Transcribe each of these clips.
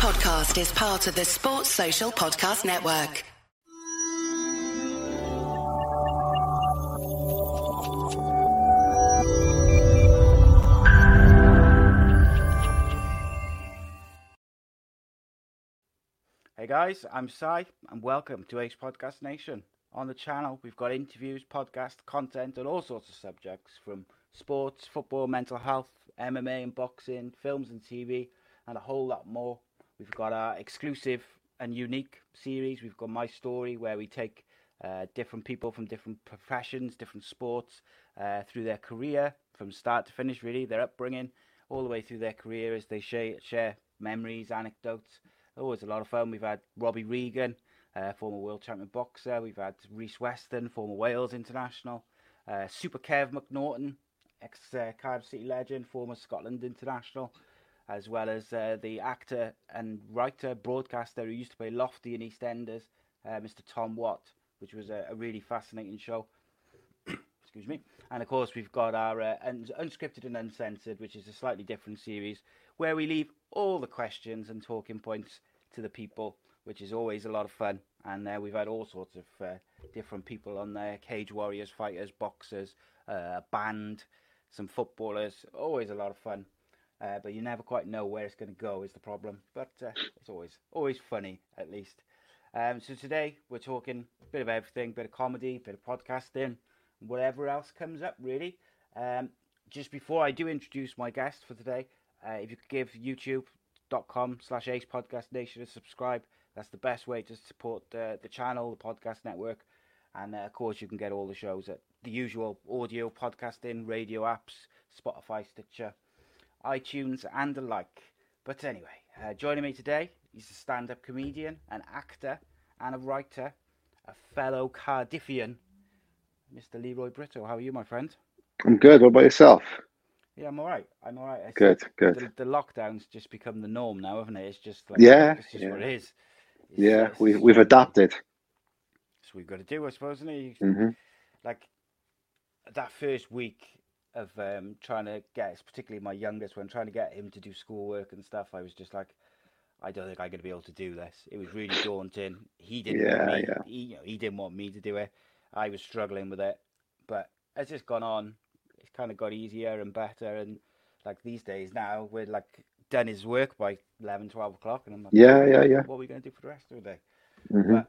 podcast is part of the Sports Social Podcast Network. Hey guys, I'm Si, and welcome to Ace Podcast Nation. On the channel, we've got interviews, podcast, content, and all sorts of subjects from sports, football, mental health, MMA and boxing, films and TV, and a whole lot more. We've got our exclusive and unique series. We've got My Story, where we take uh, different people from different professions, different sports, uh, through their career, from start to finish, really, their upbringing, all the way through their career as they share, share memories, anecdotes. Always a lot of fun. We've had Robbie Regan, uh, former world champion boxer. We've had Rhys Weston, former Wales international. Uh, Super Kev McNaughton, ex uh, Cardiff City legend, former Scotland international, as well as uh, the actor and writer, broadcaster who used to play Lofty in EastEnders, uh, Mr. Tom Watt, which was a, a really fascinating show. Excuse me. And of course, we've got our uh, un- unscripted and uncensored, which is a slightly different series where we leave all the questions and talking points to the people, which is always a lot of fun. And uh, we've had all sorts of uh, different people on there cage warriors, fighters, boxers, uh, a band, some footballers. Always a lot of fun. Uh, but you never quite know where it's going to go, is the problem. But uh, it's always always funny, at least. Um, so today we're talking a bit of everything, bit of comedy, bit of podcasting, whatever else comes up, really. Um, just before I do introduce my guest for today, uh, if you could give youtube.com slash ace podcast nation a subscribe, that's the best way to support the channel, the podcast network. And uh, of course, you can get all the shows at the usual audio podcasting, radio apps, Spotify, Stitcher, iTunes, and the like. But anyway, uh, joining me today, he's a stand up comedian, an actor, and a writer, a fellow Cardiffian, Mr. Leroy Brito. How are you, my friend? I'm good. What about yourself? Yeah, I'm all right. I'm all right. It's- Good, good. The, the lockdown's just become the norm now, haven't it? It's just like Yeah, it's just yeah. what it is. It's, Yeah, it's we, we've adapted. What we've got to do, I suppose, isn't it? You- hmm Like that first week of um, trying to get, particularly my youngest one, trying to get him to do schoolwork and stuff. I was just like, I don't think I'm going to be able to do this. It was really daunting. He didn't Yeah, want me. yeah. He, you know, he didn't want me to do it. I was struggling with it, but as it's gone on, it's kind of got easier and better. And like these days now, we're like done his work by 11, 12 o'clock, and I'm like, Yeah, yeah, yeah. what are we going to do for the rest of the day? hmm But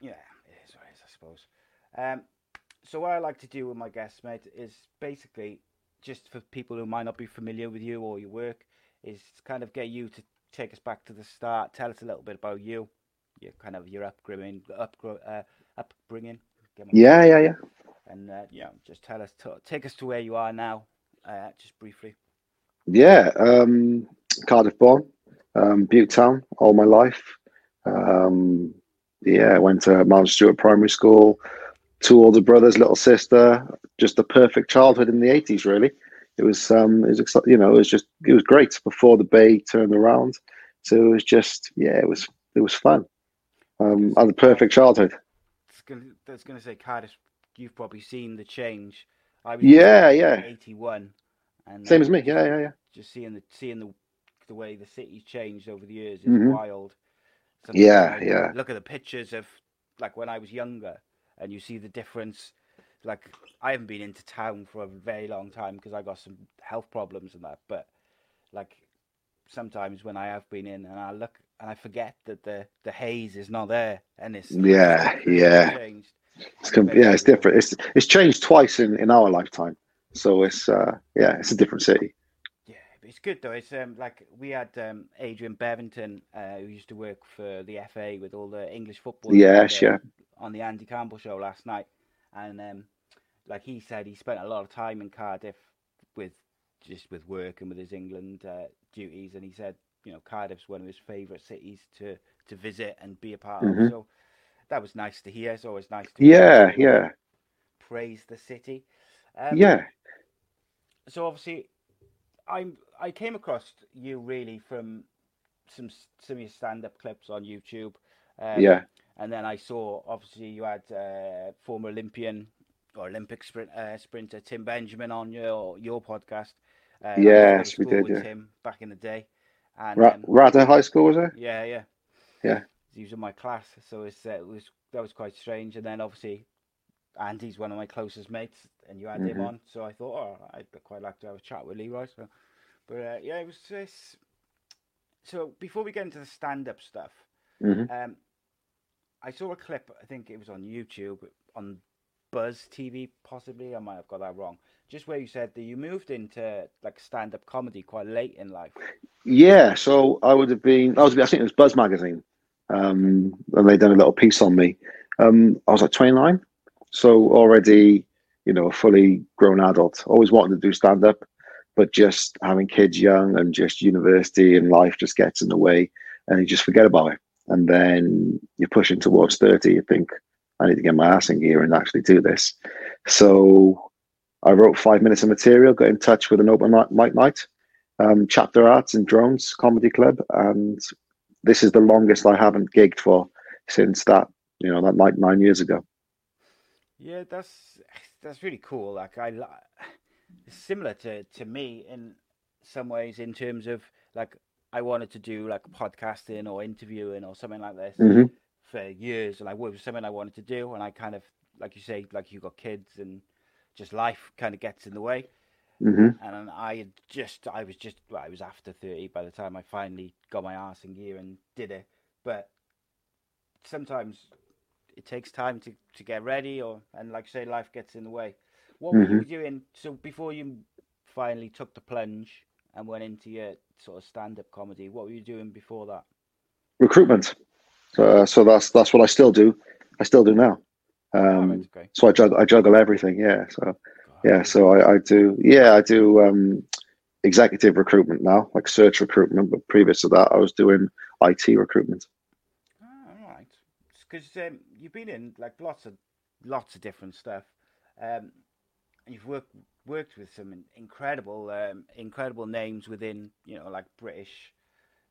yeah, it is what it is, I suppose. Um, so what I like to do with my guests, mate, is basically just for people who might not be familiar with you or your work, is kind of get you to take us back to the start. Tell us a little bit about you, your kind of your upbringing, upgro- uh, upbringing. Yeah, yeah, yeah. And uh, yeah, just tell us, to, take us to where you are now, uh, just briefly. Yeah. Um, Cardiff born, um, Butetown all my life. Um, yeah, I went to Mount Stuart Primary School. Two older brothers, little sister. Just a perfect childhood in the eighties. Really, it was. Um, it was. You know, it was just. It was great before the Bay turned around. So it was just. Yeah, it was. It was fun. Um, I had a perfect childhood. It's gonna, I was going to say, Cardiff, you've probably seen the change. I was Yeah, yeah. 81. And Same as me. Yeah, yeah, yeah. just seeing the seeing the the way the city's changed over the years is Mhm. wild. Yeah, yeah. Look at the pictures of like when I was younger, and you see the difference. Like I haven't been into town for a very long time because I got some health problems and that. But like sometimes when I have been in, and I look and I forget that the the haze is not there, and it's Yeah, completely yeah. changed. It's com- yeah, it's different. It's it's changed twice in, in our lifetime. So it's uh yeah, it's a different city. Yeah, but it's good though. It's um like we had um Adrian Bevington, uh, who used to work for the FA with all the English football. Yes, yeah. On the Andy Campbell show last night, and um, like he said, he spent a lot of time in Cardiff with just with work and with his England uh, duties, and he said, you know, Cardiff's one of his favourite cities to to visit and be a part Mhm. of. So that was nice to hear. It's always nice to Yeah, yeah, praise the city. Um, yeah. so obviously i'm i came across you really from some some of your stand-up clips on youtube um, Yeah. And then i saw obviously you had uh, former olympian or olympic sprint, uh, sprinter tim benjamin on your your podcast uh, I used to go to Yes, we did, with yeah. tim back in the day And Ra- um, High School was it? yeah, yeah, Yeah. He was in my class, so it's, uh, it was that was quite strange. And then obviously, Andy's one of my closest mates, and you had him Mhm. on, so I thought, oh, I'd quite like to have a chat with Leroy. So, but uh, yeah, it was just. So before we get into the stand-up stuff, hmm um, I saw a clip. I think it was on YouTube on Buzz TV, possibly. I might have got that wrong. Just where you said that you moved into like stand-up comedy quite late in life. Yeah, so I would have been. I was. I think it was Buzz magazine, um, and they done a little piece on me. Um, I was like 29, so already, you know, a fully grown adult. Always wanted to do stand up, but just having kids young and just university and life just gets in the way, and you just forget about it. And then you're pushing towards 30. You think I need to get my ass in gear and actually do this. So I wrote five minutes of material, got in touch with an open mic night um, Chapter Arts and Drones Comedy Club, and this is the longest I haven't gigged for since that, you know, that night nine years ago. Yeah, that's that's really cool. Like I, similar to to me in some ways in terms of like I wanted to do like podcasting or interviewing or something like this hmm for years, and I was something I wanted to do, and I kind of like you say, like you got kids and just life kind of gets in the way. hmm And I had just, I was just, well, I was after 30 by the time I finally got my arse in gear and did it. But sometimes it takes time to, to get ready, or, and like say, life gets in the way. What were you doing? So before you finally took the plunge and went into your sort of stand up comedy, what were you doing before that? Recruitment. Uh, so that's that's what I still do. I still do now. Oh, Um, right, okay. so I juggle, I juggle everything. Yeah. So yeah. So I, I do. Yeah, I do um, executive recruitment now, like search recruitment. But previous to that, I was doing IT recruitment. Ah, all right. Because um, you've been in like lots of lots of different stuff, um, and you've worked worked with some incredible um, incredible names within you know like British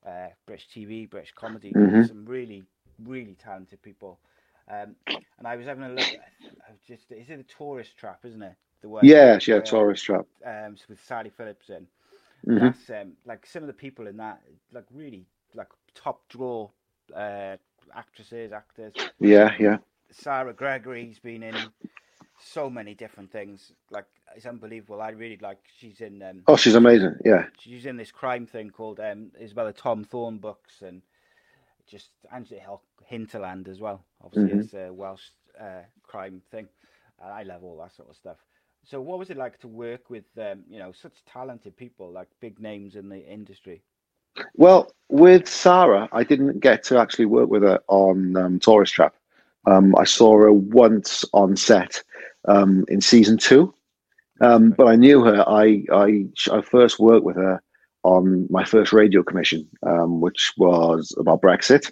uh, British TV, British comedy. Mhm. Some really really talented people. Um, and I was having a look. At, just is it a tourist trap, isn't it? The one Yeah. Yeah. where, Tourist trap. um, with Sally Phillips in. hmm That's um, like some of the people in that, like really like top draw uh, actresses, actors. Yeah. Yeah. Sara Gregory's been in so many different things. Like it's unbelievable. I really like. She's in. Um, Oh, she's amazing. Yeah. She's in this crime thing called um, Isabella Tom Thorne books and just Angela Hill Hinterland as well. Obviously, Mhm. it's a Welsh uh, crime thing, and I love all that sort of stuff. So, what was it like to work with um, you know such talented people, like big names in the industry? Well, with Sara, I didn't get to actually work with her on um, Tourist Trap. Um, I saw her once on set um, in season two, um, but I knew her. I, I I first worked with her on my first radio commission, um, which was about Brexit.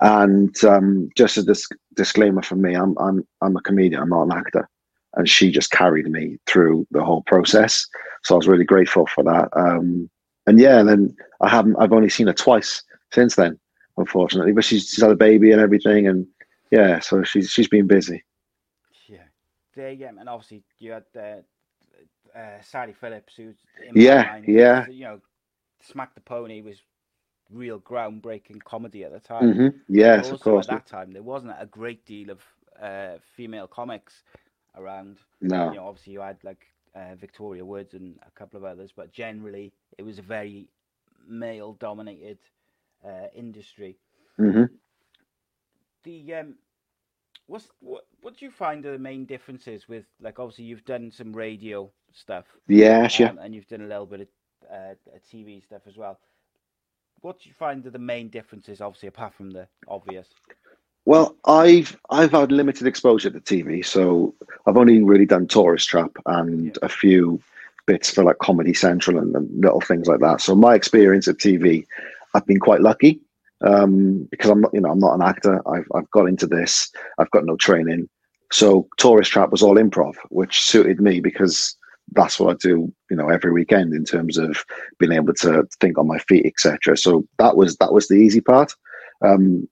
And um, just a dis- disclaimer from me: I'm I'm I'm a comedian. I'm not an actor. And she just carried me through the whole process. So I was really grateful for that. Um, and yeah, and then I haven't. I've only seen her twice since then, unfortunately. But she's, she's had a baby and everything, and yeah, so she's she's been busy. Yeah, there, yeah, and obviously you had uh, uh, Sally Phillips, who's in Yeah, mind, yeah. You know, Smack the Pony was real groundbreaking comedy at the time. hmm Yes, of course. At that time, there wasn't a great deal of uh, female comics around. No. You know, obviously you had like uh, Victoria Woods and a couple of others, but generally it was a very male-dominated uh, industry. hmm The um, what's what what do you find are the main differences with like obviously you've done some radio stuff, yeah. um, and you've done a little bit of uh, TV stuff as well. What do you find are the main differences, obviously apart from the obvious? Well, I've I've had limited exposure to TV, so I've only really done Tourist Trap and Yeah. a few bits for like Comedy Central and, and little things like that. So my experience of TV, I've been quite lucky um, because I'm not, you know, I'm not an actor. I've I've got into this. I've got no training. So Tourist Trap was all improv, which suited me because that's what I do, you know, every weekend in terms of being able to think on my feet, etc. So that was that was the easy part. Um,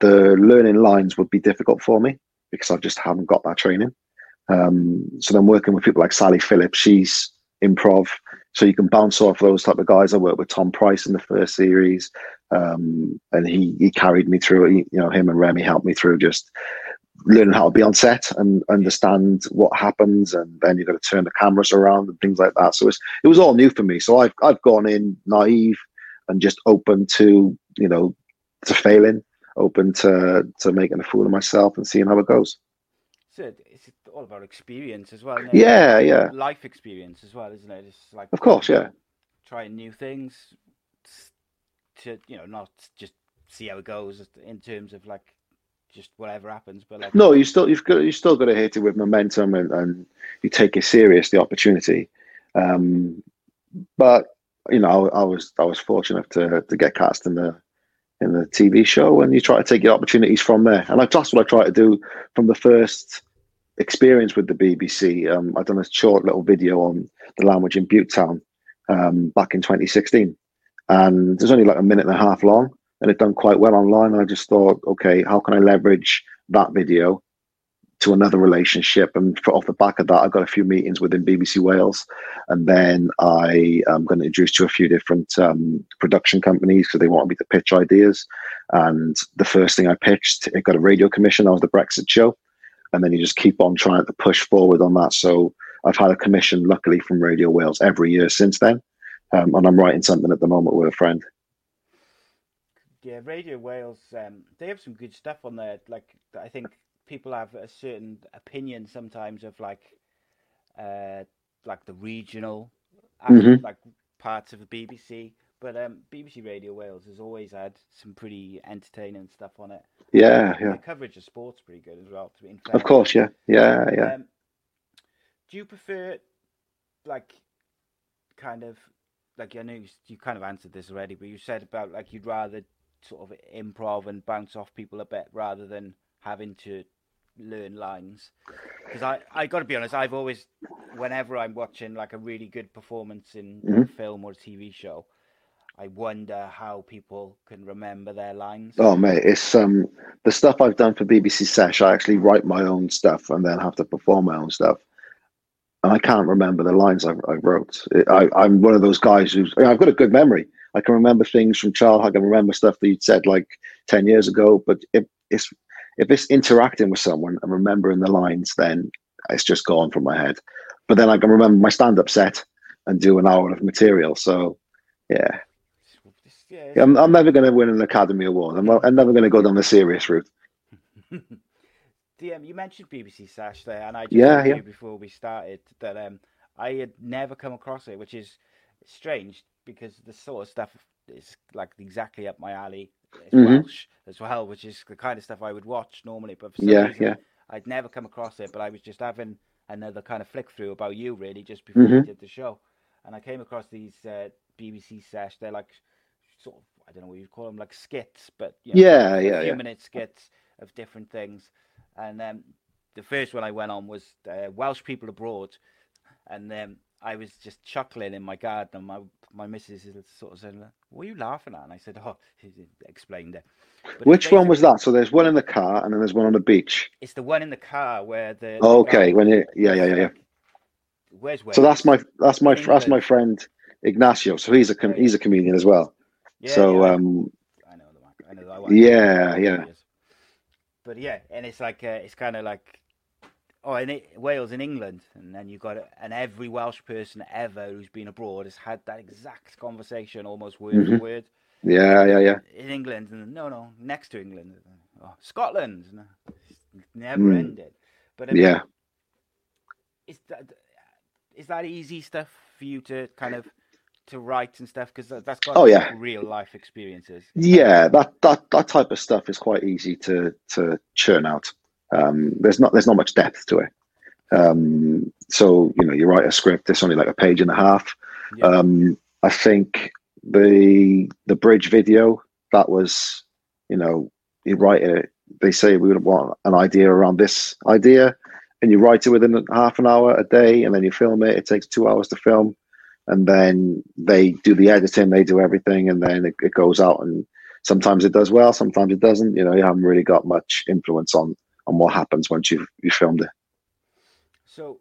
the learning lines would be difficult for me because I just haven't got that training. Um, so then working with people like Sally Phillips, she's improv, So you can bounce off those type of guys. I worked with Tom Price in the first series, um, and he he carried me through. You know, him and Remy helped me through just learning how to be on set and understand what happens, and then you've got to turn the cameras around and things like that. So it's it was all new for me. So I've I've gone in naive and just open to you know to failing, open to to making a fool of myself and seeing how it goes. So it's all about experience as well. Yeah, yeah. Life experience as well, isn't it? It's like of course, yeah. Trying new things to you know not just see how it goes in terms of like just whatever happens. But like, no, you still you've got you still got to hit it with momentum and, and you take it serious the opportunity. Um, but you know, I, I, was I was fortunate to to get cast in the in the TV show, and you try to take your opportunities from there. And I, that's what I try to do from the first experience with the BBC. Um, I've done a short little video on the language in Butetown um, back in 2016, and it's only like a minute and a half long and it done quite well online. I just thought, okay, how can I leverage that video to another relationship? And for, off the back of that, I got a few meetings within BBC Wales, and then I am going to introduce to a few different um, production companies because they wanted me to pitch ideas. And the first thing I pitched, it got a radio commission. That was the Brexit show, and then you just keep on trying to push forward on that. So I've had a commission, luckily, from Radio Wales every year since then. Um, and I'm writing something at the moment with a friend yeah, Radio Wales, um, they have some good stuff on there. Like I think people have a certain opinion sometimes of like, uh, like the regional, mm-hmm. like parts of the BBC. But um, BBC Radio Wales has always had some pretty entertaining stuff on it. Yeah, yeah. The coverage of sports pretty good as well. To be of course, yeah, yeah, yeah. Um, do you prefer, like, kind of, like I know you, you kind of answered this already, but you said about like you'd rather sort of improv and bounce off people a bit rather than having to learn lines. Because I, I got to be honest, I've always, whenever I'm watching like a really good performance in mm-hmm. a film or a TV show, I wonder how people can remember their lines. Oh mate, it's um the stuff I've done for BBC Sesh. I actually write my own stuff and then have to perform my own stuff, and I can't remember the lines I, I wrote. I, I'm one of those guys who's I've got a good memory, I can remember things from childhood. I can remember stuff that you'd said like ten years ago. But if it's if it's interacting with someone and remembering the lines, then it's just gone from my head. But then I can remember my stand-up set and do an hour of material. So yeah, yeah I'm, I'm never going to win an Academy Award. I'm, I'm never going to go down the serious route. DM, you mentioned BBC Sesh there, and I just yeah, yeah. before we started that um, I had never come across it, which is strange because the sort of stuff is like exactly up my alley. It's mm-hmm. Welsh as well, which is the kind of stuff I would watch normally. But for some yeah, reason, yeah. I'd never come across it. But I was just having another kind of flick through about you, really, just before mm-hmm. we did the show, and I came across these uh, BBC Sesh. They're like sort of I don't know what you'd call them, like skits, but you know, yeah, yeah, few yeah. minute skits of different things. And um, the first one I went on was uh, Welsh people abroad, and um, I was just chuckling in my garden, and my my missus is sort of saying, "What are you laughing at?" And I said, "Oh," he explained it. But Which one was that? So there's one in the car, and then there's one on the beach. It's the one in the car where the. Oh, okay, when you yeah yeah yeah yeah. Where's where? So that's my that's my that's my friend Ignacio. So he's a com- he's a comedian as well. Yeah, so yeah. um. I know the I know the Yeah, yeah. But yeah, and it's like uh, it's kind of like oh, in it, Wales in England, and then you've got and every Welsh person ever who's been abroad has had that exact conversation, almost word mm-hmm. for word. Yeah, yeah, yeah. In England, and no, no, next to England, oh, Scotland, no, never mm. ended. But I mean, yeah, is that is that easy stuff for you to kind of to write and stuff because that's got oh yeah real life experiences. Yeah, that that that type of stuff is quite easy to to churn out. Um, there's not there's not much depth to it. Um, so you know, you write a script. It's only like a page and a half. Yeah. Um, I think the the bridge video that was, you know, you write it. They say we would want an idea around this idea, and you write it within half an hour a day, and then you film it. It takes two hours to film, and then they do the editing, they do everything, and then it, it goes out. And sometimes it does well, sometimes it doesn't. You know, you haven't really got much influence on on what happens once you've you filmed it. So,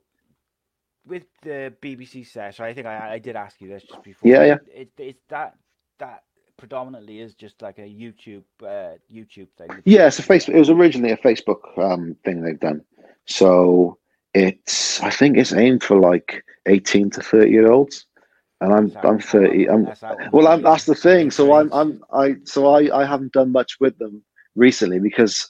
with the BBC sesh, I think I, I did ask you this just before. Yeah, yeah. It, it's that that predominantly is just like a YouTube uh, YouTube thing. Yeah, it's a Facebook. It was originally a Facebook um, thing they've done. So it's I think it's aimed for like eighteen to thirty year olds, and I'm That's I'm thirty. I'm that's well. I'm that's the thing. So I'm I'm I so I I haven't done much with them recently because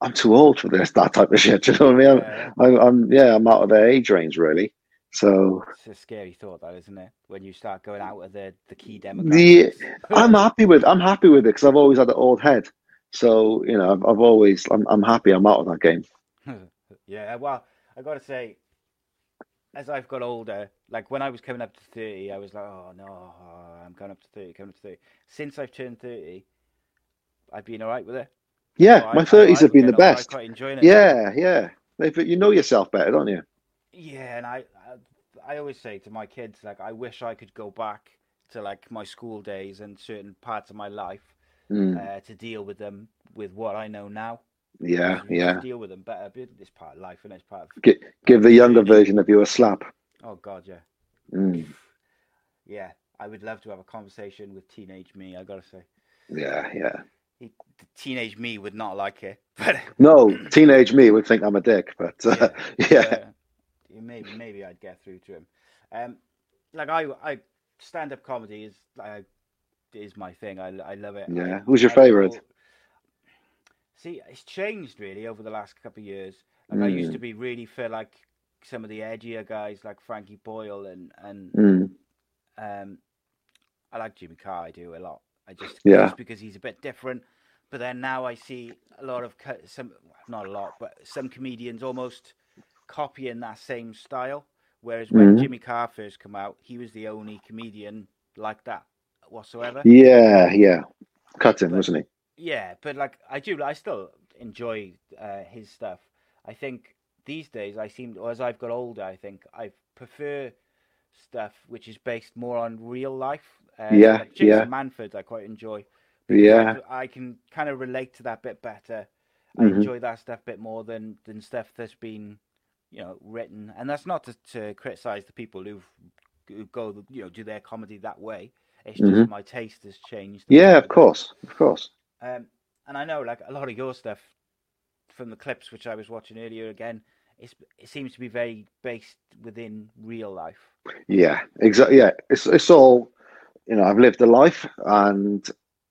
I'm too old for this that type of shit. Do you know what I mean? Yeah, I'm, I'm yeah I'm out of their age range really. So it's a scary thought, though, isn't it? When you start going out of the the key demographics. Yeah, I'm happy with I'm happy with it because I've always had an old head. So you know I've, I've always I'm I'm happy I'm out of that game. yeah, well, I got to say, as I've got older, like when I was coming up to 30, I was like, oh no, I'm coming up to 30, coming up to 30. Since I've turned 30, I've been all right with it. Yeah, So my I- thirties I'm have been the best. quite enjoying it. Yeah, yeah. But you know yourself better, don't you? Yeah, and I, I, I always say to my kids, like, I wish I could go back to like my school days and certain parts of my life Mm, uh, to deal with them with what I know now. Yeah, yeah. Deal with them better. It's part of life and it's part of. Gi- give the younger version of you a slap. Oh God, yeah, Mm, yeah. I would love to have a conversation with teenage me. I gotta say, yeah, yeah. he, the teenage me would not like it, but No, teenage me would think I'm a dick, but uh, yeah, uh, maybe maybe I'd get through to him. Um, like I, I stand up comedy is like is my thing. I, I love it. Yeah. I- Who's your I favourite? See, it's changed really over the last couple of years. Like I used Mm. to be really feel like some of the edgier guys like Frankie Boyle and and mm, um, I like Jimmy Carr. I do a lot. I just Yeah. just because he's a bit different. But then now I see a lot of co- some, not a lot, but some comedians almost copying that same style. Whereas when Mhm. Jimmy Carr first came out, he was the only comedian like that whatsoever. yeah, yeah. Cutting, wasn't he? Yeah, but like I do, I still enjoy uh, his stuff. I think these days I seem, or as I've got older, I think I prefer stuff which is based more on real life. Uh, Yeah, like Jason yeah. Manford, I quite enjoy. Yeah, I, can kind of relate to that bit better. I Mhm. enjoy that stuff a bit more than than stuff that's been, you know, written. And that's not to, to criticize the people who've who go, you know, do their comedy that way. It's just Mhm. my taste has changed. yeah. Of course, of course. Um, and I know, like a lot of your stuff from the clips which I was watching earlier, again, it seems to be very based within real life. Yeah, exactly. Yeah, it's it's all you know. I've lived a life, and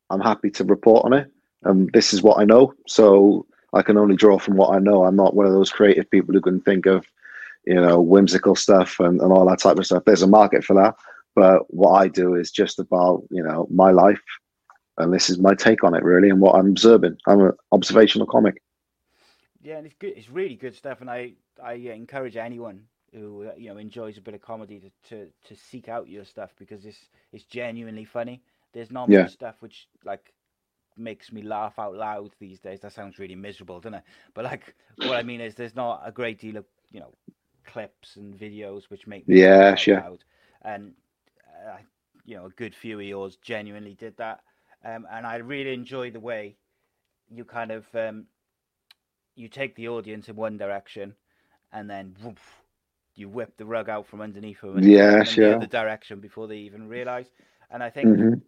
I'm happy to report on it. And this is what I know, so I can only draw from what I know. I'm not one of those creative people who can think of, you know, whimsical stuff and, and all that type of stuff. There's a market for that, but what I do is just about you know my life, and this is my take on it really, and what I'm observing. I'm an observational comic. Yeah, and it's good. It's really good stuff, and I I uh, encourage anyone who uh, you know enjoys a bit of comedy to, to, to seek out your stuff because it's it's genuinely funny. There's not Yeah. much stuff which like makes me laugh out loud these days. That sounds really miserable, doesn't it? But like what I mean is there's not a great deal of you know clips and videos which make me Yeah, laugh out sure. loud. And uh, you know a good few of yours genuinely did that, um, and I really enjoy the way you kind of um, you take the audience in one direction, and then you whip the rug out from underneath them. And Yeah, take them in sure. The other direction before they even realize. And I think Mhm.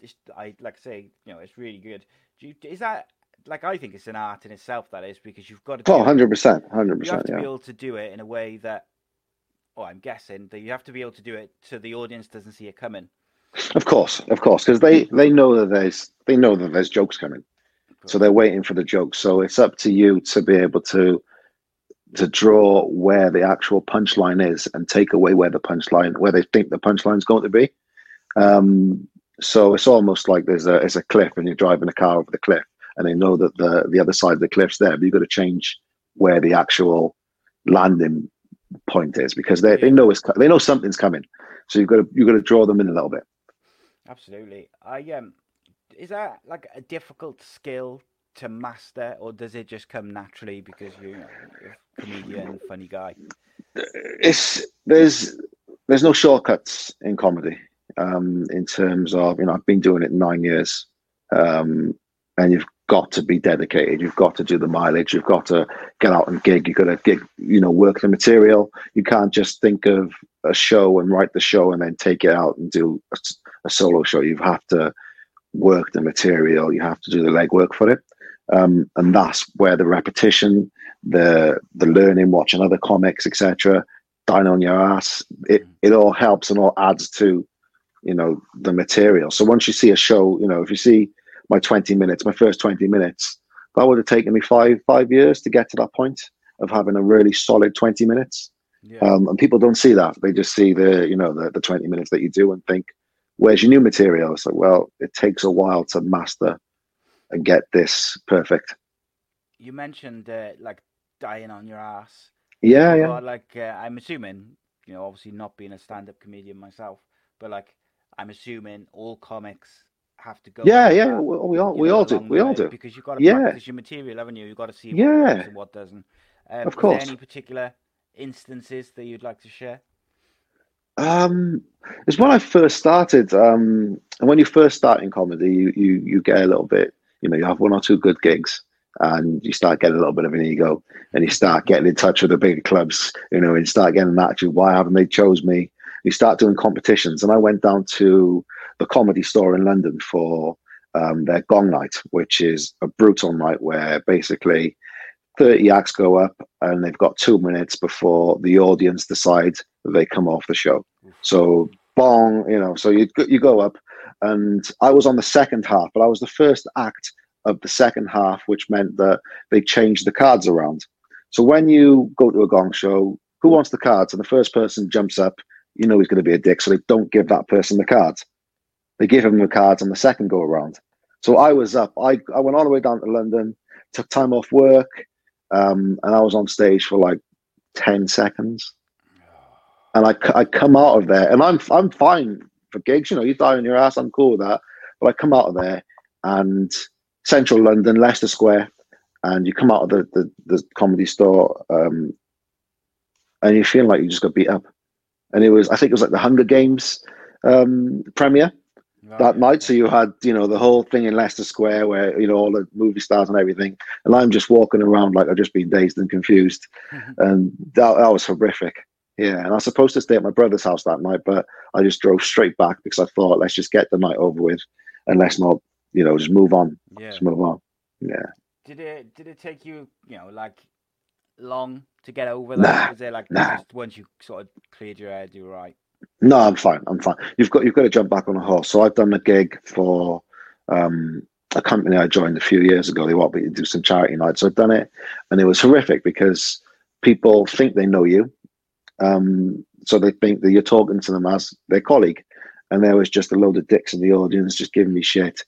it's, I like I say, you know, it's really good. Do you, is that like I think it's an art in itself that is because you've got to. do Oh, it- 100 percent, hundred you have to Yeah. be able to do it in a way that. Oh, I'm guessing that you have to be able to do it so the audience doesn't see it coming. Of course, of course, because they they know that there's they know that there's jokes coming, so they're waiting for the jokes. So it's up to you to be able to to draw where the actual punchline is and take away where the punchline where they think the punchline's going to be. Um, so it's almost like there's a it's a cliff and you're driving a car over the cliff, and they know that the the other side of the cliff's there, but you've got to change where the actual landing point is because they, they know it's they know something's coming. So you've got to you've got to draw them in a little bit. Absolutely. I um, is that like a difficult skill to master, or does it just come naturally because you- you're a comedian, funny guy? it's there's there's no shortcuts in comedy um in terms of you know i've been doing it nine years um and you've got to be dedicated. You've got to do the mileage. You've got to get out and gig. You've got to gig, you know, work the material. You can't just think of a show and write the show and then take it out and do a, solo show. You have to work the material. You have to do the legwork for it. Um, and that's where the repetition, the the learning, watching other comics, etc., dying on your ass, it, it all helps and all adds to, you know, the material. So once you see a show, you know, if you see my 20 minutes, my first 20 minutes, that would have taken me five five years to get to that point of having a really solid 20 minutes. Yeah. Um, and people don't see that. They just see the, you know, the, the 20 minutes that you do and think, where's your new material? It's like, well, it takes a while to master and get this perfect. You mentioned uh, like dying on your ass. Yeah, yeah. like uh, I'm assuming, you know, obviously not being a stand-up comedian myself, but like I'm assuming all comics have to go. Yeah, yeah. That, we all we all do. We all do because you've got to yeah. practice your material, haven't you? You've got to see what yeah. works and what doesn't. Um, of course. any particular instances that you'd like to share? Um, it's when I first started. Um, and when you first start in comedy, you you you get a little bit. You know, you have one or two good gigs, and you start getting a little bit of an ego, and you start getting in touch with the bigger clubs. You know, and start getting an attitude. Why haven't they chose me? You start doing competitions, and I went down to the Comedy Store in London for um, their Gong Night, which is a brutal night where basically 30 acts go up and they've got two minutes before the audience decide that they come off the show. So, bong, you know, so you, you go up. And I was on the second half, but I was the first act of the second half, which meant that they changed the cards around. So when you go to a gong show, who wants the cards? And the first person jumps up, you know he's going to be a dick, so they don't give that person the cards. They give him the cards on the second go around. So I was up. I, I went all the way down to London, took time off work, um, and I was on stage for like 10 seconds. And I, I come out of there, and I'm I'm fine for gigs. You know, you die on your ass, I'm cool with that. But I come out of there, and central London, Leicester Square, and you come out of the, the, the comedy store, um, and you feel like you just got beat up. And it was, I think it was like the Hunger Games um, premiere that night. So you had, you know, the whole thing in Leicester Square where, you know, all the movie stars and everything. And I'm just walking around like I've just been dazed and confused. and that, that was horrific. Yeah. And I was supposed to stay at my brother's house that night, but I just drove straight back because I thought, let's just get the night over with and let's not, you know, just move on. Yeah. Just move on. Yeah. Did it, did it take you, you know, like long to get over that? Nah, Was it like nah. once you sort of cleared your head, you were right? No, I'm fine. I'm fine. You've got you've got to jump back on a horse. So I've done a gig for um, a company I joined a few years ago. They want me to do some charity nights. So I've done it, and it was horrific because people think they know you, um, so they think that you're talking to them as their colleague, and there was just a load of dicks in the audience just giving me shit,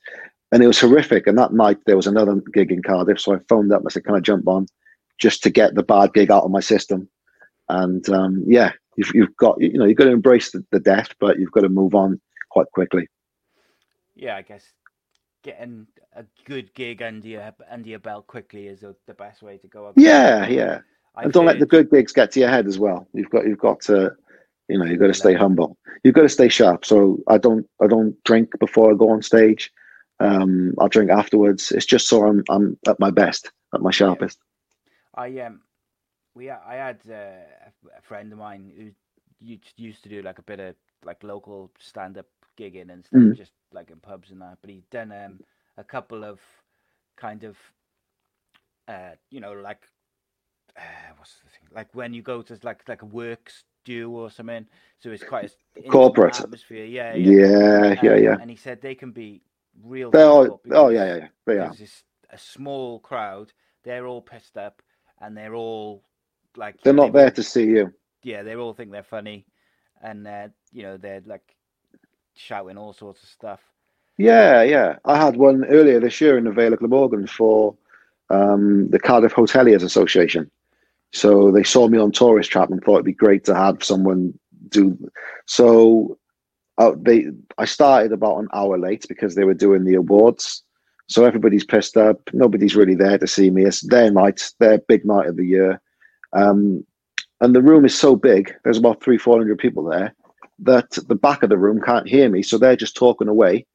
and it was horrific. And that night there was another gig in Cardiff, so I phoned up. And I said, "Can I jump on?" Just to get the bad gig out of my system, and um, yeah, you've, you've got you know you've got to embrace the, the death, but you've got to move on quite quickly. Yeah, I guess getting a good gig under your under your belt quickly is a, the best way to go. Yeah, yeah, I've and don't heard... let the good gigs get to your head as well. You've got you've got to you know you've got to stay humble. You've got to stay sharp. So I don't I don't drink before I go on stage. Um, I'll drink afterwards. It's just so I'm I'm at my best, at my sharpest. Yeah. I um we I had uh, a friend of mine who used to do like a bit of like local stand up gigging and stuff, mm. just like in pubs and that. But he'd done um, a couple of kind of, uh, you know, like uh, what's the thing? Like when you go to like like a works do or something. So it's quite a corporate atmosphere. Yeah, yeah, yeah, yeah, yeah. And he said they can be real. They are, oh yeah, yeah, yeah. They are. It's a small crowd. They're all pissed up and they're all like they're not they there to see you. Yeah, they all think they're funny, and uh, you know they're like shouting all sorts of stuff. Yeah, yeah. I had one earlier this year in the Vale of Glamorgan for um, the Cardiff Hoteliers Association. So they saw me on Tourist Trap and thought it'd be great to have someone do. So uh, they, I started about an hour late because they were doing the awards. So everybody's pissed up. Nobody's really there to see me. It's their night, their big night of the year. Um, and the room is so big, there's about three, 400 people there, that the back of the room can't hear me. So they're just talking away.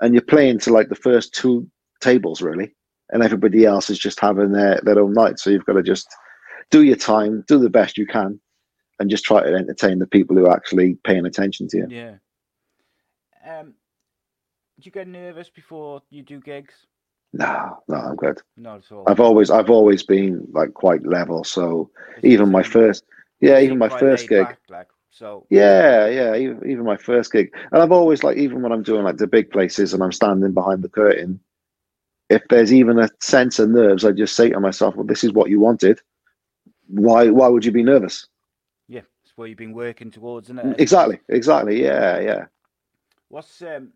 And you're playing to like the first two tables, really. and everybody else is just having their their own night. So you've got to just do your time, do the best you can, and just try to entertain the people who are actually paying attention to you. Yeah. Um, do you get nervous before you do gigs? No, no, I'm good. Not at all. I've always I've always been like quite level. So It's even my first, yeah, even my first gig, back, like so. yeah, yeah, even, even my first gig, and I've always like even when I'm doing like the big places and I'm standing behind the curtain, if there's even a sense of nerves, I just say to myself, well, this is what you wanted. Why why would you be nervous? Yeah, it's what you've been working towards, isn't it? Exactly, exactly, yeah, yeah. What's um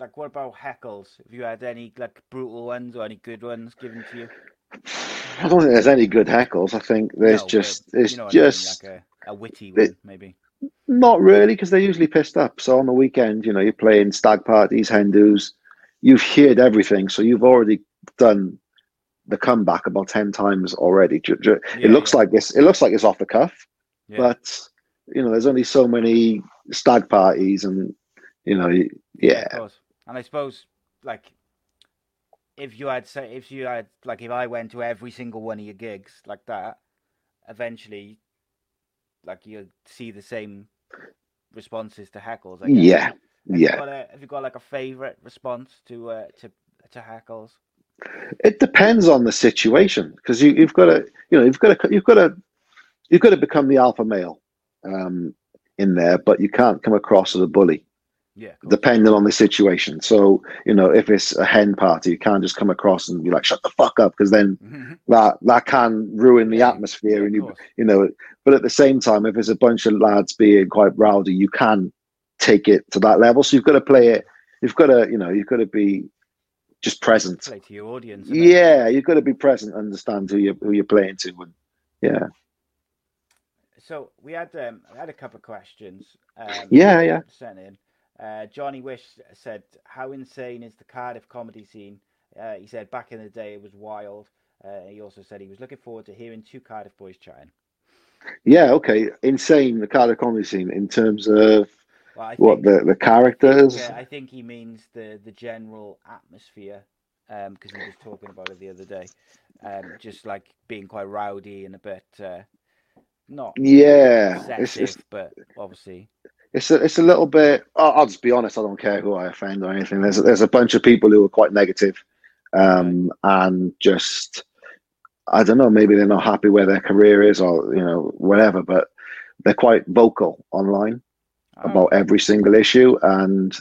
like? What about heckles? Have you had any like brutal ones or any good ones given to you? I don't think there's any good heckles. I think there's No, just it's you know what I mean, just like a, a witty it- maybe. Not really, because they're usually pissed up. So on the weekend, you know, you're playing stag parties, hen dos, you've heard everything. So you've already done the comeback about ten times already. Ju- Yeah, it looks yeah. like this. It looks like it's off the cuff, Yeah. but you know, there's only so many stag parties, and you know, yeah. And I suppose like if you had say if you had like if I went to every single one of your gigs like that, eventually, like you'd see the same responses to heckles. I guess. yeah, Have You yeah. got a, have you got like a favorite response to uh, to to heckles? It depends on the situation because you, you've got to, you know, you've got to, you've got to, you've got to become the alpha male um, in there, but you can't come across as a bully. Yeah. depending on the situation. So, you know, if it's a hen party, you can't just come across and be like, shut the fuck up, because then Mhm. that that can ruin the atmosphere. Yeah, and you you know, but at the same time, if there's a bunch of lads being quite rowdy, you can take it to that level. So you've got to play it, you've got to, you know, you've got to be just present. Play to your audience. Yeah, you've got to be present, understand who you who you're playing to, and yeah, So we had um, I had a couple of questions. Um, Yeah, yeah. Sent in. Uh, Johnny Wish said, "How insane is the Cardiff comedy scene?" Uh, he said, "Back in the day, it was wild." Uh, he also said he was looking forward to hearing two Cardiff boys chatting. yeah. Okay, insane the Cardiff comedy scene in terms of Well, I what the the characters. yeah, I think he means the the general atmosphere, because he was talking about it the other day, um, just like being quite rowdy and a bit uh, not Yeah, it's, it's but obviously, it's a, it's a little bit. I'll, I'll just be honest. I don't care who I offend or anything. There's there's a bunch of people who are quite negative, um, and just I don't know. Maybe they're not happy where their career is, or you know whatever. But they're quite vocal online oh, about every single issue, and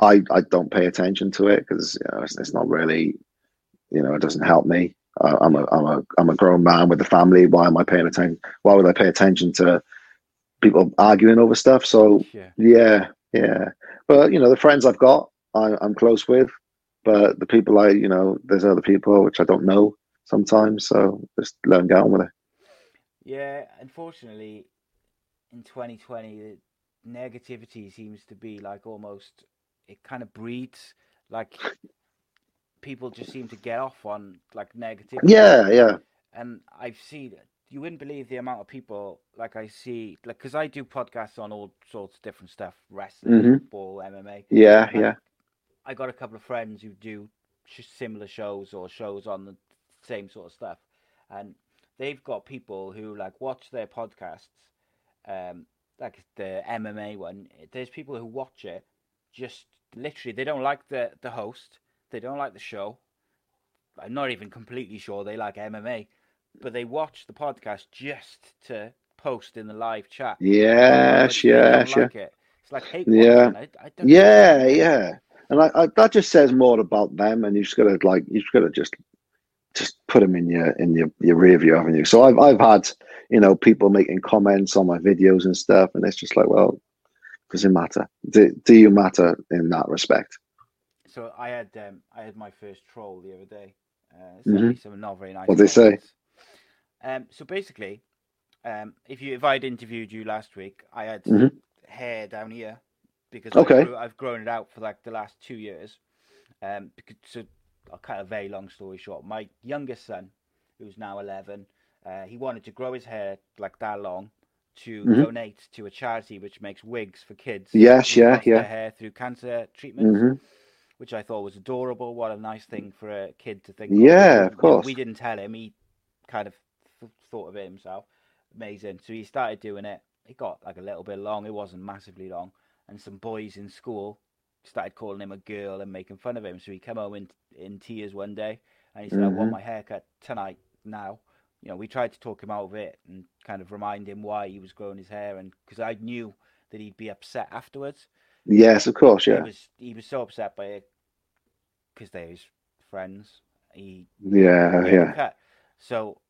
I I don't pay attention to it because you know, it's, it's not really, you know, it doesn't help me. I, I'm a I'm a I'm a grown man with a family. Why am I paying attention? Why would I pay attention to people arguing over stuff? So yeah. yeah, yeah. But you know, the friends I've got, I, I'm close with. But the people I, you know, there's other people which I don't know sometimes. So just let them get on with it. Yeah, unfortunately, in 2020, the negativity seems to be like almost it kind of breeds like people just seem to get off on like negativity. Yeah, yeah. and I've seen you wouldn't believe the amount of people like I see like because I do podcasts on all sorts of different stuff, wrestling, Mhm. football, MMA. Yeah, yeah. I got a couple of friends who do similar shows or shows on the same sort of stuff, and they've got people who like watch their podcasts, um, like the MMA one. There's people who watch it just literally they don't like the the host, they don't like the show. I'm not even completely sure they like MMA, but they watch the podcast just to post in the live chat. Yes, yes, yeah. like it. It's like hate Yeah. I, I don't Yeah, yeah. And I, I, that just says more about them, and you just gotta like you just gotta just just put them in your in your your rear view, haven't you? So I've I've had you know people making comments on my videos and stuff, and it's just like, well, does it matter? Do, do you matter in that respect? So I had um, I had my first troll the other day. Uh, me some not very nice. What'd they say? Um, so basically, um, if you if I'd interviewed you last week, I had Mhm. hair down here because Okay. Grew, I've grown it out for like the last two years. Um, because so I'll cut a very long story short. My youngest son, who's now eleven, uh, he wanted to grow his hair like that long to Mhm. donate to a charity which makes wigs for kids. Yes, yeah, yeah. Their hair through cancer treatment. hmm which I thought was adorable. What a nice thing for a kid to think. Yeah, You of course. we didn't tell him. He kind of thought of it himself. Amazing. So he started doing it. It got like a little bit long. It wasn't massively long. And some boys in school started calling him a girl and making fun of him. So he came home in in tears one day and he said, "I want Mhm. my haircut tonight now." You know, we tried to talk him out of it and kind of remind him why he was growing his hair, and because I knew that he'd be upset afterwards. Yes, of course. Yeah, He was he was so upset by it because they're his friends. He Yeah. yeah, Yeah. cut. So,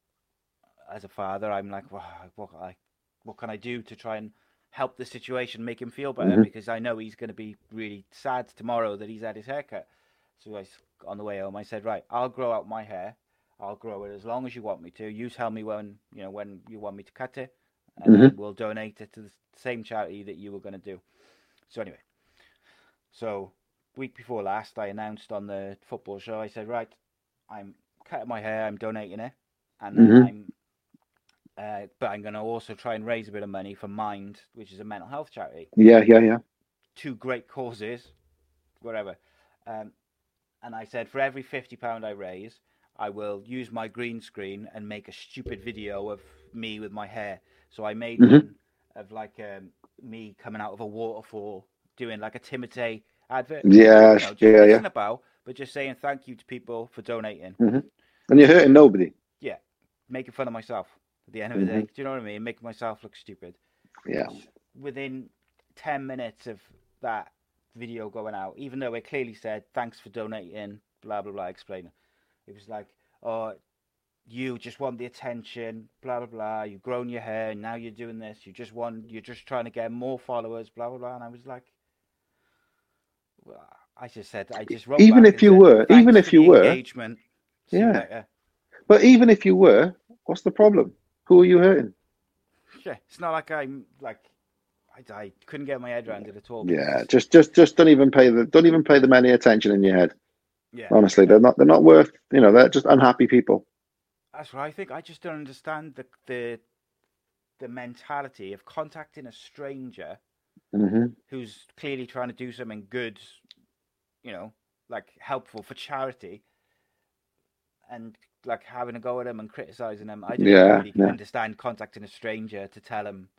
as a father, I'm like, well, what, I, what can I do to try and help the situation, make him feel better? Mhm. Because I know he's going to be really sad tomorrow that he's had his haircut. So I, on the way home, I said, right, I'll grow out my hair. I'll grow it as long as you want me to. You tell me when you know when you want me to cut it, and then we'll donate it to the same charity that you were going to do. So anyway, so week before last, I announced on the football show. I said, right, I'm cutting my hair. I'm donating it, and then Mhm. I'm. Uh, but I'm going to also try and raise a bit of money for Mind, which is a mental health charity. Yeah. Yeah. Yeah. Two great causes, whatever. Um, and I said, for every fifty pound I raise, I will use my green screen and make a stupid video of me with my hair. So I made Mhm. one of like um, me coming out of a waterfall doing like a Timotei advert. Yeah, you know, just yeah, yeah. about, but just saying thank you to people for donating, And you're hurting nobody. Yeah, making fun of myself at the end of the day. Mhm. Do you know what I mean? Make myself look stupid. Yeah. Within ten minutes of that video going out, even though it clearly said thanks for donating, blah blah blah, explaining, it was like, oh, you just want the attention, blah blah blah. You've grown your hair, and now you're doing this. You just want, you're just trying to get more followers, blah blah blah. And I was like, well, I just said, I just wrote. Even if you said, were- even if you were, engagement. Yeah. later." But even if you were, what's the problem? Who are you hurting? Yeah, it's not like I'm like I, I couldn't get my head around it at all. Yeah, just just just don't even pay the don't even pay them any attention in your head. yeah. Honestly, they're not they're not worth you know they're just unhappy people. That's what I think. I just don't understand the the the mentality of contacting a stranger hmm who's clearly trying to do something good, you know, like helpful for charity, and like having a go at them and criticizing them. I don't Yeah, really yeah. understand contacting a stranger to tell them,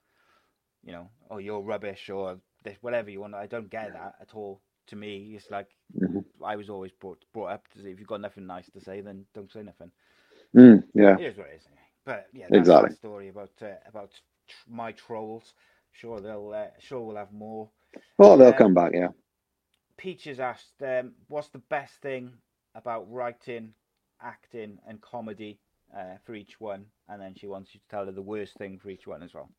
you know, oh you're rubbish or this, whatever you want. I don't get that at all. To me, it's like Mhm. I was always brought brought up to say, if you've got nothing nice to say, then don't say nothing. Mm, yeah, It is what it is. But yeah, that's Exactly. story about uh, about tr- my trolls. Sure, they'll uh, sure we'll have more. well they'll Uh, come back. Yeah. Peaches asked, um, "What's the best thing about writing, acting, and comedy uh, for each one?" And then she wants you to tell her the worst thing for each one as well.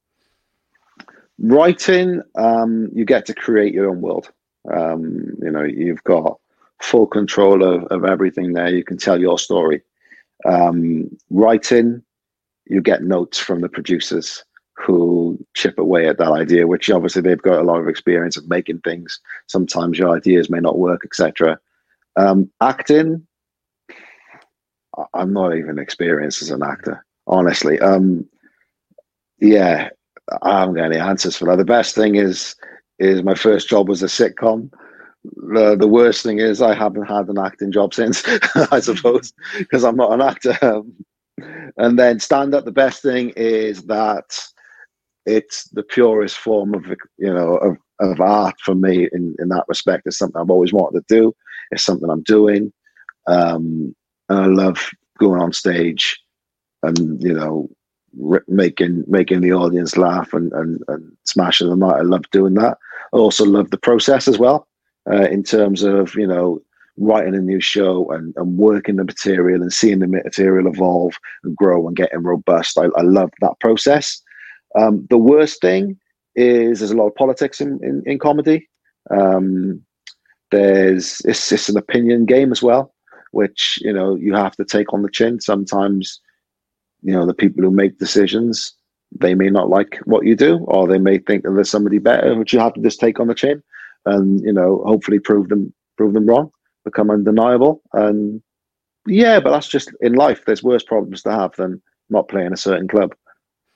Writing, um, you get to create your own world. Um, you know, you've got full control of, of everything there. You can tell your story. Um, writing, you get notes from the producers who chip away at that idea, which obviously they've got a lot of experience of making things. Sometimes your ideas may not work, etc. Um, acting, I'm not even experienced as an actor, honestly. Um, yeah, I haven't got any answers for that. The best thing is is my first job was a sitcom. The, the worst thing is I haven't had an acting job since, I suppose, because I'm not an actor. Um, and then stand up. The best thing is that it's the purest form of you know of, of art for me in in that respect. It's something I've always wanted to do. It's something I'm doing, um, and I love going on stage and you know r- making making the audience laugh and, and, and smashing them out. I love doing that. I also love the process as well, uh, in terms of you know writing a new show and, and working the material and seeing the material evolve and grow and getting robust. I, I love that process. Um, the worst thing is there's a lot of politics in, in, in comedy. Um, there's it's, it's an opinion game as well, which you know you have to take on the chin. Sometimes you know the people who make decisions they may not like what you do or they may think that there's somebody better which you have to just take on the chin and you know hopefully prove them prove them wrong become undeniable and yeah but that's just in life there's worse problems to have than not playing a certain club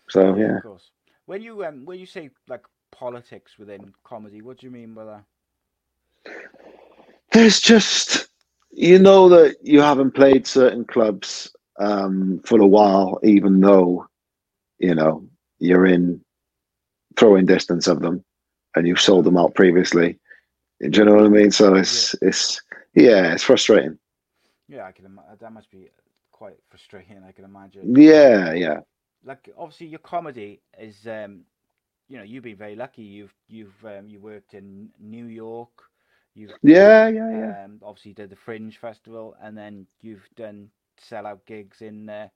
so yeah Of course. When you um when you say like politics within comedy, what do you mean by that? there's just you know that you haven't played certain clubs um, for a while, even though you know you're in throwing distance of them, and you've sold them out previously. Do you know what I mean? So it's yeah. it's yeah, it's frustrating. Yeah, I can. imagine that must be quite frustrating. I can imagine. Yeah, yeah. Like obviously, your comedy is. um You know, you've been very lucky. You've you've um, you worked in New York. You've yeah, yeah, yeah. Um, obviously, did the Fringe Festival, and then you've done sellout gigs in uh,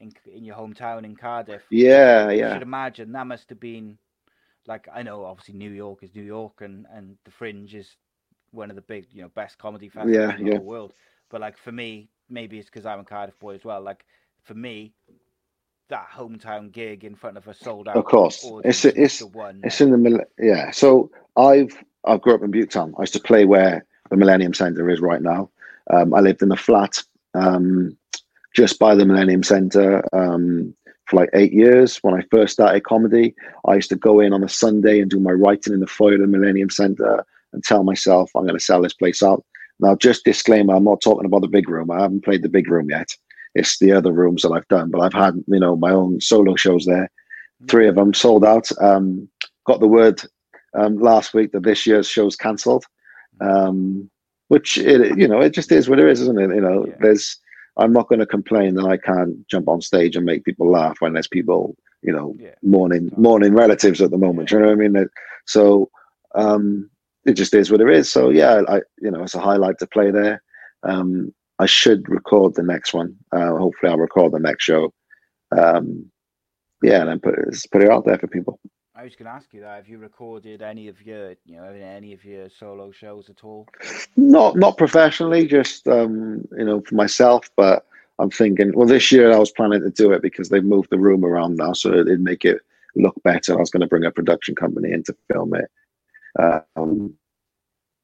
in in your hometown in Cardiff. Yeah, yeah. I should imagine that must have been like I know obviously New York is New York and and the Fringe is one of the big you know best comedy festivals yeah, in yeah. the world. But like for me, maybe it's because I'm a Cardiff boy as well. Like for me, that hometown gig in front of a sold out. Of course, it's it's the one. It's in the middle. Yeah. So I've I grew up in Butetown. I used to play where the Millennium Centre is right now. Um, I lived in a flat um, just by the Millennium Centre. Um, for like eight years. When I first started comedy, I used to go in on a Sunday and do my writing in the foyer of the Millennium Center and tell myself I'm going to sell this place out. Now, just disclaimer: I'm not talking about the big room. I haven't played the big room yet. It's the other rooms that I've done, but I've had you know my own solo shows there. Three of them sold out. Um, got the word um, last week that this year's show's cancelled, um, which it you know it just is what it is, isn't it? You know, yeah. there's I'm not going to complain that I can't jump on stage and make people laugh when there's people, you know, yeah. mourning mourning relatives at the moment. Yeah. You know what I mean? So um, it just is what it is. So yeah, I you know it's a highlight to play there. Um, I should record the next one. Uh, hopefully, I'll record the next show. Um, yeah, and then put it, put it out there for people. I was going to ask you that. Have you recorded any of your, you know, any of your solo shows at all? Not, not professionally, just um, you know, for myself. But I'm thinking, well, this year I was planning to do it because they've moved the room around now, so it'd make it look better. I was going to bring a production company in to film it. Um,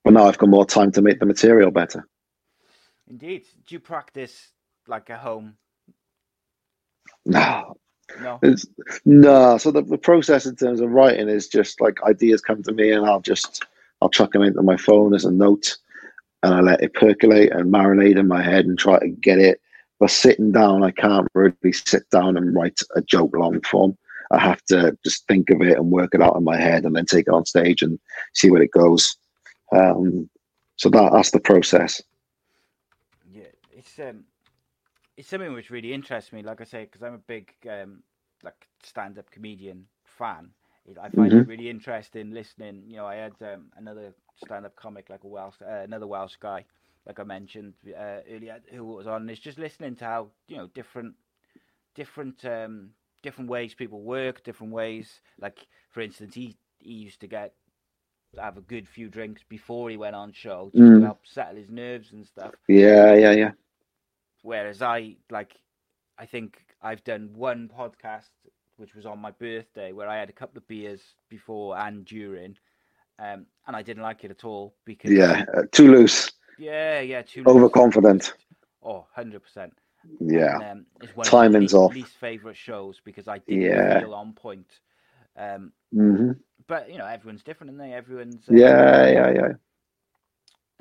but now I've got more time to make the material better. Indeed. Do you practice like at home? No, no. It's, no. So the, the process in terms of writing is just like ideas come to me and I'll just I'll chuck them into my phone as a note and I let it percolate and marinate in my head and try to get it. But sitting down, I can't really sit down and write a joke long form. I have to just think of it and work it out in my head and then take it on stage and see where it goes. Um, so that that's the process. Yeah, it's um, it's something which really interests me. Like I say, because I'm a big um, like stand-up comedian fan. I find mm-hmm. it really interesting listening. You know, I had um, another stand-up comic, like a Welsh, uh, another Welsh guy, like I mentioned uh, earlier, who was on. It's just listening to how you know different, different, um, different ways people work, different ways. Like for instance, he he used to get have a good few drinks before he went on show just mm. to help settle his nerves and stuff. Yeah, yeah, yeah. Whereas I like, I think I've done one podcast which was on my birthday where I had a couple of beers before and during, um, and I didn't like it at all because yeah, uh, too loose. Yeah, yeah, too overconfident. Oh, 100 percent. Yeah, and, um, it's one timing's of least, off. Least favorite shows because I didn't yeah. feel on point. Um, mm-hmm. But you know, everyone's different, and they everyone's uh, yeah, yeah,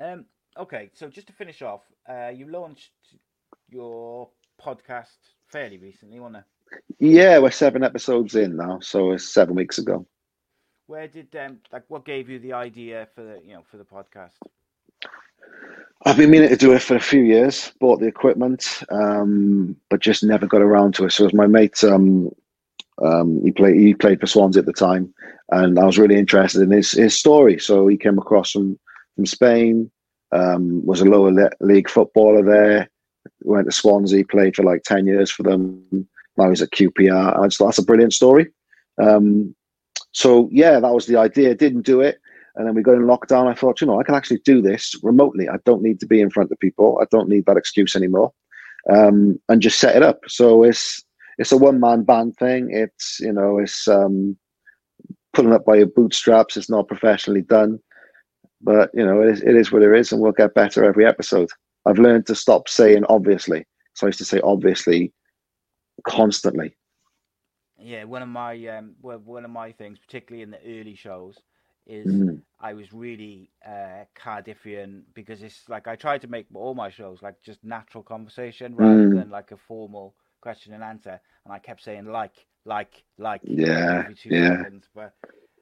yeah. Um. Okay, so just to finish off, uh, you launched your podcast fairly recently, wasn't it? Yeah, we're seven episodes in now, so it's seven weeks ago. Where did um like what gave you the idea for the you know for the podcast? I've been meaning to do it for a few years. Bought the equipment, um, but just never got around to it. So it was my mate. Um, um, he played he played for Swansea at the time, and I was really interested in his his story. So he came across from from Spain. Um, was a lower le- league footballer there went to Swansea, played for like 10 years for them. Now he's at QPR. I just thought that's a brilliant story. Um, so, yeah, that was the idea. Didn't do it. And then we got in lockdown. I thought, you know, I can actually do this remotely. I don't need to be in front of people. I don't need that excuse anymore. Um, and just set it up. So it's it's a one man band thing. It's you know it's um, pulling up by your bootstraps. It's not professionally done, but you know it is, it is what it is, and we'll get better every episode. I've learned to stop saying obviously. So I used to say obviously constantly. Yeah, one of my um, one of my things, particularly in the early shows, is Mm. I was really uh, Cardiffian because it's like I tried to make all my shows like just natural conversation rather Mm. than like a formal question and answer, and I kept saying like, like, like Yeah, every two yeah. seconds, but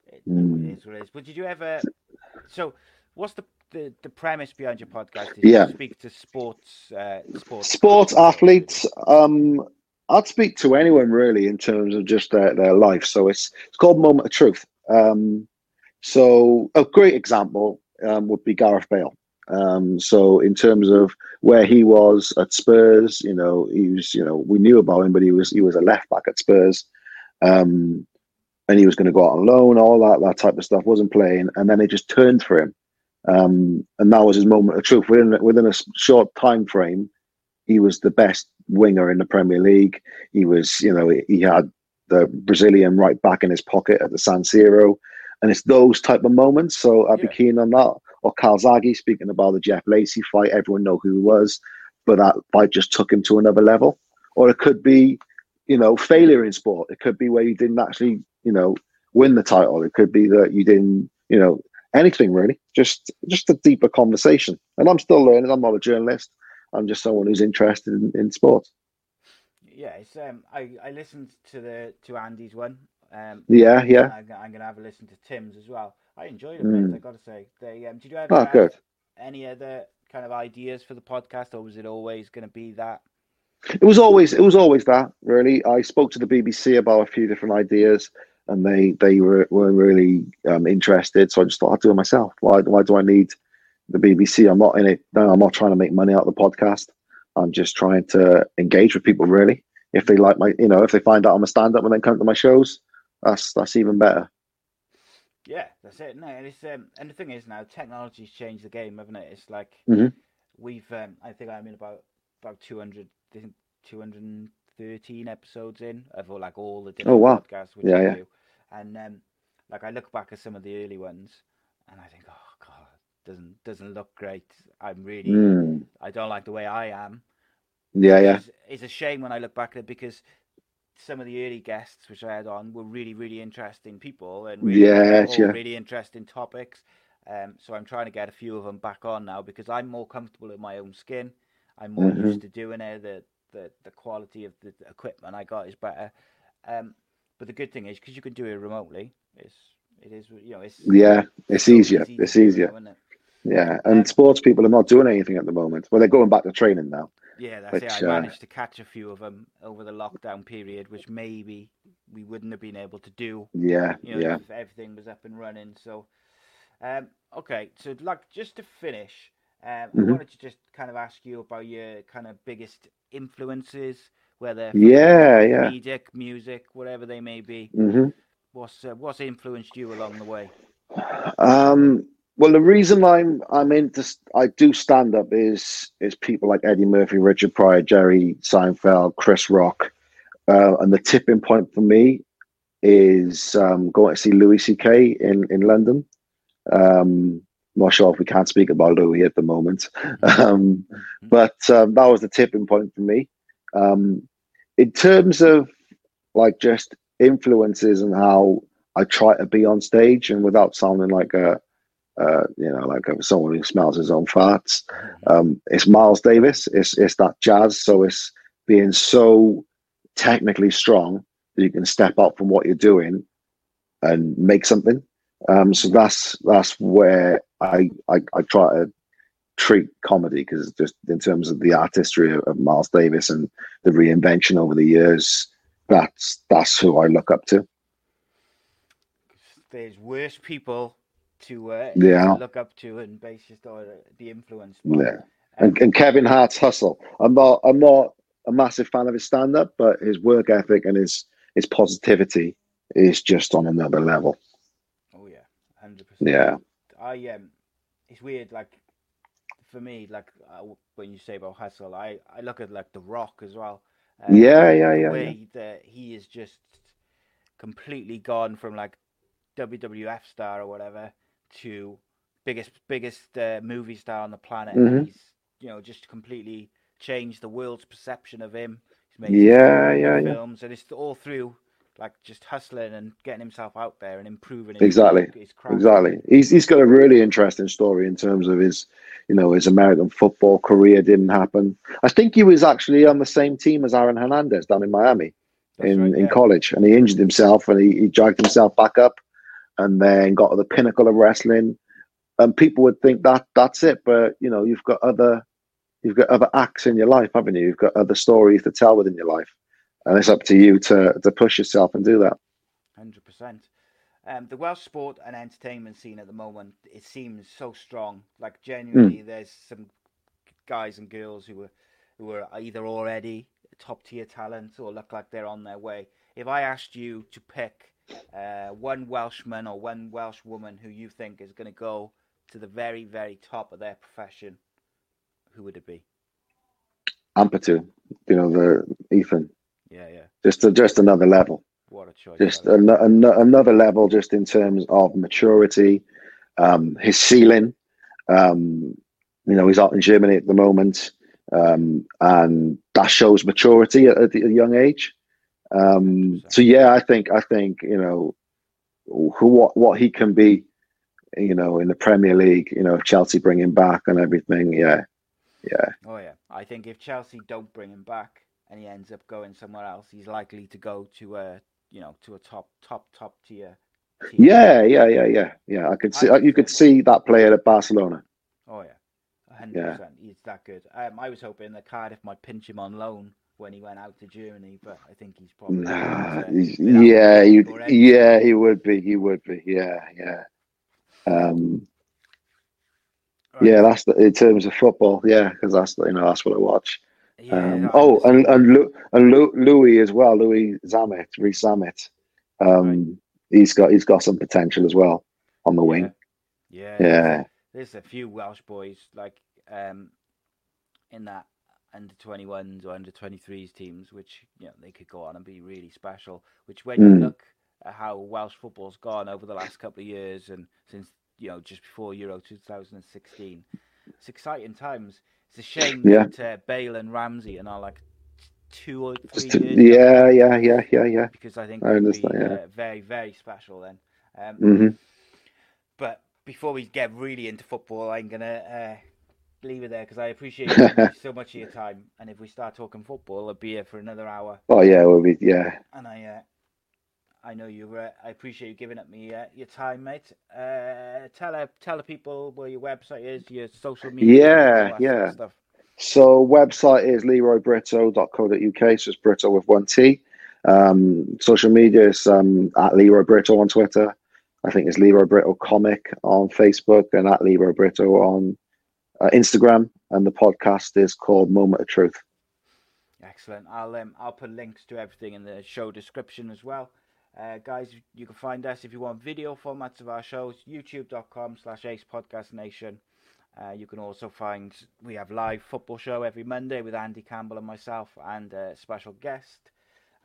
it, Mm. it is what it is. But did you ever? So, what's the the, the premise behind your podcast? Is Yeah. you speak to sports uh, sports sports athletes um i'd speak to anyone really in terms of just their, their life. So it's it's called moment of truth. Um so a great example um, would be gareth bale. Um so in terms of where he was at spurs you know he was you know we knew about him but he was he was a left back at spurs. Um and he was going to go out on loan all that that type of stuff wasn't playing and then it just turned for him um, and that was his moment of truth. Within within a short time frame, he was the best winger in the Premier League. He was, you know, he, he had the Brazilian right back in his pocket at the San Siro, and it's those type of moments. So I'd Yeah. be keen on that. Or Calzaghe speaking about the Jeff Lacey fight, everyone know who he was, but that fight just took him to another level. Or it could be, you know, failure in sport. It could be where you didn't actually, you know, win the title. It could be that you didn't, you know, anything really. Just just a deeper conversation. And I'm still learning. I'm not a journalist. I'm just someone who's interested in, in sports. Yeah, it's um, I I listened to the to Andy's one. Um, Yeah, yeah. I'm, I'm gonna have a listen to Tim's as well. I enjoyed it, Mm. I gotta say. They um, did you ever Oh, have good. any other kind of ideas for the podcast, or was it always gonna be that? It was always it was always that really. I spoke to the BBC about a few different ideas, and they they were were really um, interested. So I just thought I'd do it myself. Why why do I need the BBC? I'm not in it. No, I'm not trying to make money out of the podcast. I'm just trying to engage with people. Really, if they like my, you know, if they find out I'm a stand up and then come to my shows, that's that's even better. Yeah, that's it. No, and it's um, and the thing is now technology's changed the game, haven't it? It's like Mhm. we've um, I think I'm in about about 200, I think 213 episodes in of all, like all the different Oh, wow. podcasts which Yeah, I yeah. do, and um, like I look back at some of the early ones, and I think, oh god, doesn't doesn't look great. I'm really Mm. I don't like the way I am. Yeah, yeah, It's, it's a shame when I look back at it because some of the early guests which I had on were really, really interesting people and really, Yeah, all yeah. really interesting topics. Um, so I'm trying to get a few of them back on now because I'm more comfortable in my own skin. I'm more Mhm. used to doing it. The, the the quality of the equipment I got is better. Um, but the good thing is because you can do it remotely. It's it is you know it's yeah. It's so easier. easy It's now, easier. it? Yeah, Um, and sports people are not doing anything at the moment. Well, they're going back to training now. Yeah, that's Which, it. I uh, managed to catch a few of them over the lockdown period, which maybe we wouldn't have been able to do, Yeah, you know, yeah. if everything was up and running. So, um, okay, so like just to finish, um, I Mhm. wanted to just kind of ask you about your kind of biggest influences, whether Yeah, yeah. comedic, music, whatever they may be. hmm What's uh, what's influenced you along the way? Um, well, the reason I'm I'm into I do stand up is is people like Eddie Murphy, Richard Pryor, Jerry Seinfeld, Chris Rock, uh, and the tipping point for me is um, going to see Louis C.K. in in London. Um, not sure if we can't speak about Louis at the moment, um, but um, that was the tipping point for me. Um, in terms of like just influences and how I try to be on stage and without sounding like a, uh, you know, like a, someone who smells his own farts. Um, it's Miles Davis. It's it's that jazz. So it's being so technically strong that you can step up from what you're doing and make something. Um, so that's that's where I I, I try to treat comedy because just in terms of the artistry of, of Miles Davis and the reinvention over the years, that's that's who I look up to. There's worse people to, uh, Yeah. look up to and base your story, be influenced by. Yeah. and, and Kevin Hart's hustle. I'm not I'm not a massive fan of his stand up, but his work ethic and his his positivity is just on another level. Oh yeah, hundred percent. Yeah. I um, it's weird. Like for me, like uh, when you say about hustle, I I look at like The Rock as well. Um, Yeah, yeah, the yeah, way that he is just completely gone from like WWF star or whatever to biggest biggest uh, movie star on the planet. Mhm. He's you know just completely changed the world's perception of him. He's made Yeah, yeah, yeah. films, and it's all through like just hustling and getting himself out there and improving. His, exactly, exactly. He's he's got a really interesting story in terms of his, you know, his American football career didn't happen. I think he was actually on the same team as Aaron Hernandez down in Miami, That's in right, yeah. in college, and he injured himself and he, he dragged himself back up, and then got to the pinnacle of wrestling. And people would think that that's it, but you know, you've got other you've got other acts in your life, haven't you? You've got other stories to tell within your life, and it's up to you to to push yourself and do that. Hundred percent. Um, the Welsh sport and entertainment scene at the moment it seems so strong. Like genuinely, mm. there's some guys and girls who are who are either already top tier talent or look like they're on their way. If I asked you to pick uh, one Welshman or one Welsh woman who you think is going to go to the very very top of their profession, who would it be? Ampadu, you know the Ethan. Yeah, yeah. Just a, just another level. What a choice! Just an, an, another level, just in terms of maturity, um, his ceiling. Um, you know, he's out in Germany at the moment, um, and that shows maturity at, at a young age. Um, so yeah, I think I think you know who what what he can be, you know, in the Premier League. You know, if Chelsea bring him back and everything, yeah, yeah. Oh yeah, I think if Chelsea don't bring him back and he ends up going somewhere else, he's likely to go to a you know to a top top top tier. Team. Yeah, yeah, yeah, yeah, yeah. I could see I you could see that player at Barcelona. Oh yeah, hundred yeah. percent. He's that good. Um, I was hoping that Cardiff might pinch him on loan when he went out to Germany, but I think he's probably nah, he's, yeah, he, yeah, he would be, he would be, yeah, yeah. Um, right. yeah, that's the, in terms of football, yeah, because that's you know that's what I watch. Yeah, um, oh, and and, Lu, and Lu, Louis as well, Louis Zammit, Rees Zammit. Um, right. He's got he's got some potential as well on the wing. Yeah, yeah. yeah. There's a few Welsh boys like um, in that under 21s or under 23s teams, which you know they could go on and be really special. Which when mm. you look at how Welsh football's gone over the last couple of years and since you know just before Euro 2016, it's exciting times. It's a shame yeah. that uh, Bale and Ramsey are now like two or three years. Yeah, yeah, yeah, yeah, yeah. Because I think I understand. Be, yeah. Uh, very, very special then. Um, mm-hmm. But before we get really into football, I'm gonna uh, leave it there because I appreciate so much of your time. And if we start talking football, I'll be here for another hour. Oh yeah, we'll be yeah. And I, uh, I know you. Uh, I appreciate you giving up me uh, your time, mate. Uh, tell uh, tell the people where your website is, your social media. Yeah, yeah. Stuff. So website is leroybrito.co.uk. So it's Brito with one T. Um, social media is um, at Leroy Brito on Twitter. I think it's Leroy Brito Comic on Facebook and at Leroy Brito on uh, Instagram, and the podcast is called Moment of Truth. Excellent. I'll um, I'll put links to everything in the show description as well. Uh, guys, you can find us if you want video formats of our shows, youtube.com slash ace podcast nation. Uh, you can also find we have live football show every Monday with Andy Campbell and myself and a special guest.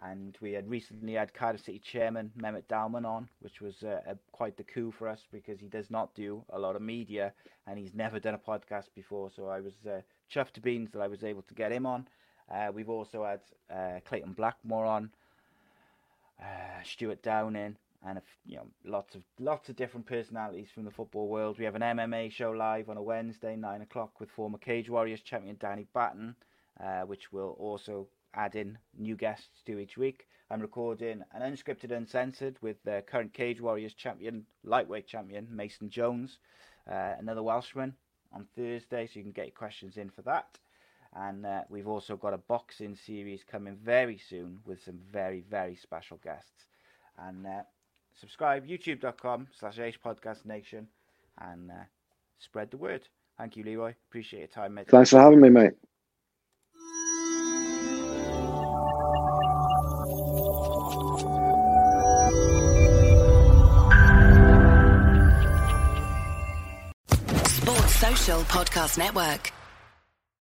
And we had recently had Cardiff City chairman Mehmet Dalman on, which was uh, a, quite the coup for us because he does not do a lot of media and he's never done a podcast before. So I was uh, chuffed to beans that I was able to get him on. Uh, we've also had uh, Clayton Blackmore on, uh, Stewart Downing, and you know lots of lots of different personalities from the football world. We have an MMA show live on a Wednesday, nine o'clock, with former Cage Warriors champion Danny Batten, uh, which will also add in new guests to each week. I'm recording an unscripted, uncensored with the current Cage Warriors champion, lightweight champion Mason Jones, uh, another Welshman, on Thursday, so you can get your questions in for that. And uh, we've also got a boxing series coming very soon with some very, very special guests. And uh, subscribe, youtube.com slash Ace Podcast Nation, and uh, spread the word. Thank you, Leroy. Appreciate your time, mate. Thanks for having me, mate. Sports Social Podcast Network.